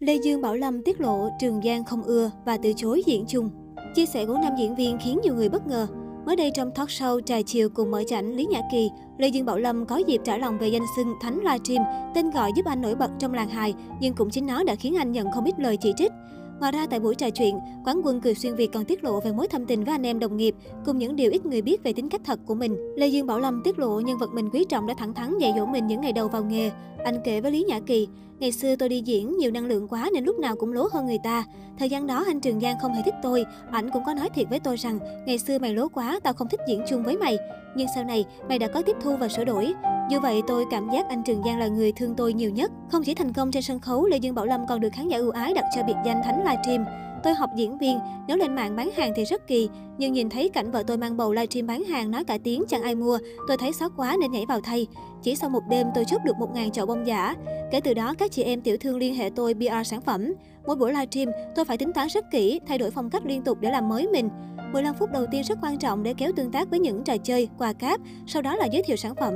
Lê Dương Bảo Lâm tiết lộ Trường Giang không ưa và từ chối diễn chung. Chia sẻ của nam diễn viên khiến nhiều người bất ngờ. Mới đây trong talk show Trà Chiều cùng mở chảnh Lý Nhã Kỳ, Lê Dương Bảo Lâm có dịp trả lòng về danh xưng Thánh Livestream, tên gọi giúp anh nổi bật trong làng hài, nhưng cũng chính nó đã khiến anh nhận không ít lời chỉ trích. Ngoài ra, tại buổi trò chuyện, quán quân cười xuyên Việt còn tiết lộ về mối thâm tình với anh em đồng nghiệp, cùng những điều ít người biết về tính cách thật của mình. Lê Dương Bảo Lâm tiết lộ nhân vật mình quý trọng đã thẳng thắn dạy dỗ mình những ngày đầu vào nghề. Anh kể với Lý Nhã Kỳ, Ngày xưa tôi đi diễn nhiều năng lượng quá nên lúc nào cũng lố hơn người ta. Thời gian đó anh Trường Giang không hề thích tôi, ảnh cũng có nói thiệt với tôi rằng ngày xưa mày lố quá, tao không thích diễn chung với mày. Nhưng sau này mày đã có tiếp thu và sửa đổi. Dù vậy tôi cảm giác anh Trường Giang là người thương tôi nhiều nhất. Không chỉ thành công trên sân khấu, Lê Dương Bảo Lâm còn được khán giả ưu ái đặt cho biệt danh Thánh Livestream. Tôi học diễn viên, nếu lên mạng bán hàng thì rất kỳ, nhưng nhìn thấy cảnh vợ tôi mang bầu livestream bán hàng nói cả tiếng chẳng ai mua, tôi thấy xót quá nên nhảy vào thay. Chỉ sau một đêm tôi chốt được 1.000 chậu bông giả. Kể từ đó các chị em tiểu thương liên hệ tôi PR sản phẩm. Mỗi buổi livestream tôi phải tính toán rất kỹ, thay đổi phong cách liên tục để làm mới mình. 15 phút đầu tiên rất quan trọng để kéo tương tác với những trò chơi, quà cáp, sau đó là giới thiệu sản phẩm.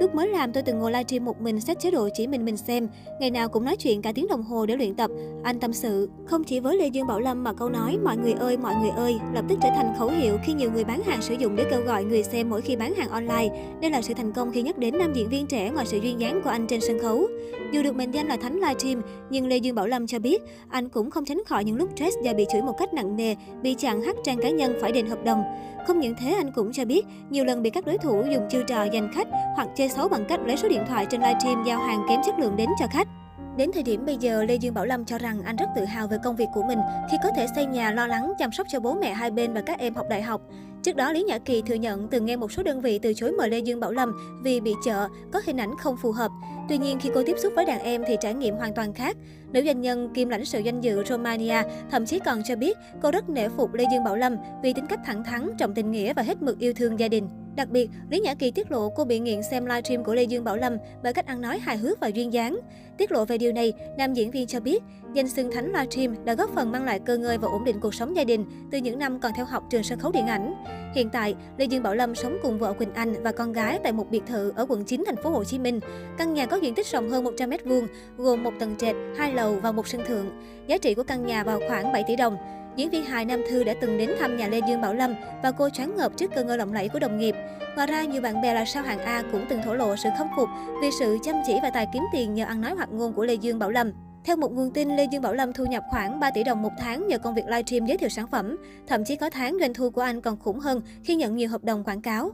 Lúc mới làm tôi từng ngồi livestream một mình xét chế độ chỉ mình mình xem, ngày nào cũng nói chuyện cả tiếng đồng hồ để luyện tập. Anh tâm sự, không chỉ với Lê Dương Bảo Lâm mà câu nói mọi người ơi mọi người ơi lập tức trở thành khẩu hiệu khi nhiều người bán hàng sử dụng để kêu gọi người xem mỗi khi bán hàng online. Đây là sự thành công khi nhắc đến nam diễn viên trẻ ngoài sự duyên dáng của anh trên sân khấu. Dù được mệnh danh là thánh livestream, nhưng Lê Dương Bảo Lâm cho biết anh cũng không tránh khỏi những lúc stress do bị chửi một cách nặng nề, bị chặn hack trang cá nhân phải đền hợp đồng. Không những thế, anh cũng cho biết nhiều lần bị các đối thủ dùng chiêu trò giành khách hoặc chơi xấu bằng cách lấy số điện thoại trên livestream giao hàng kém chất lượng đến cho khách. Đến thời điểm bây giờ, Lê Dương Bảo Lâm cho rằng anh rất tự hào về công việc của mình khi có thể xây nhà lo lắng chăm sóc cho bố mẹ hai bên và các em học đại học. Trước đó, Lý Nhã Kỳ thừa nhận từng nghe một số đơn vị từ chối mời Lê Dương Bảo Lâm vì bị chợ, có hình ảnh không phù hợp. Tuy nhiên, khi cô tiếp xúc với đàn em thì trải nghiệm hoàn toàn khác. Nữ doanh nhân kiêm lãnh sự danh dự Romania thậm chí còn cho biết cô rất nể phục Lê Dương Bảo Lâm vì tính cách thẳng thắn, trọng tình nghĩa và hết mực yêu thương gia đình. Đặc biệt, Lý Nhã Kỳ tiết lộ cô bị nghiện xem livestream của Lê Dương Bảo Lâm bởi cách ăn nói hài hước và duyên dáng. Tiết lộ về điều này, nam diễn viên cho biết, danh xưng thánh livestream đã góp phần mang lại cơ ngơi và ổn định cuộc sống gia đình từ những năm còn theo học trường sân khấu điện ảnh. Hiện tại, Lê Dương Bảo Lâm sống cùng vợ Quỳnh Anh và con gái tại một biệt thự ở quận 9 thành phố Hồ Chí Minh. Căn nhà có diện tích rộng hơn 100 m2, gồm một tầng trệt, hai lầu và một sân thượng. Giá trị của căn nhà vào khoảng 7 tỷ đồng. Diễn viên hài Nam Thư đã từng đến thăm nhà Lê Dương Bảo Lâm và cô choáng ngợp trước cơ ngơi lộng lẫy của đồng nghiệp. Ngoài ra, nhiều bạn bè là sao hạng A cũng từng thổ lộ sự khâm phục vì sự chăm chỉ và tài kiếm tiền nhờ ăn nói hoạt ngôn của Lê Dương Bảo Lâm. Theo một nguồn tin, Lê Dương Bảo Lâm thu nhập khoảng 3 tỷ đồng một tháng nhờ công việc livestream giới thiệu sản phẩm. Thậm chí có tháng doanh thu của anh còn khủng hơn khi nhận nhiều hợp đồng quảng cáo.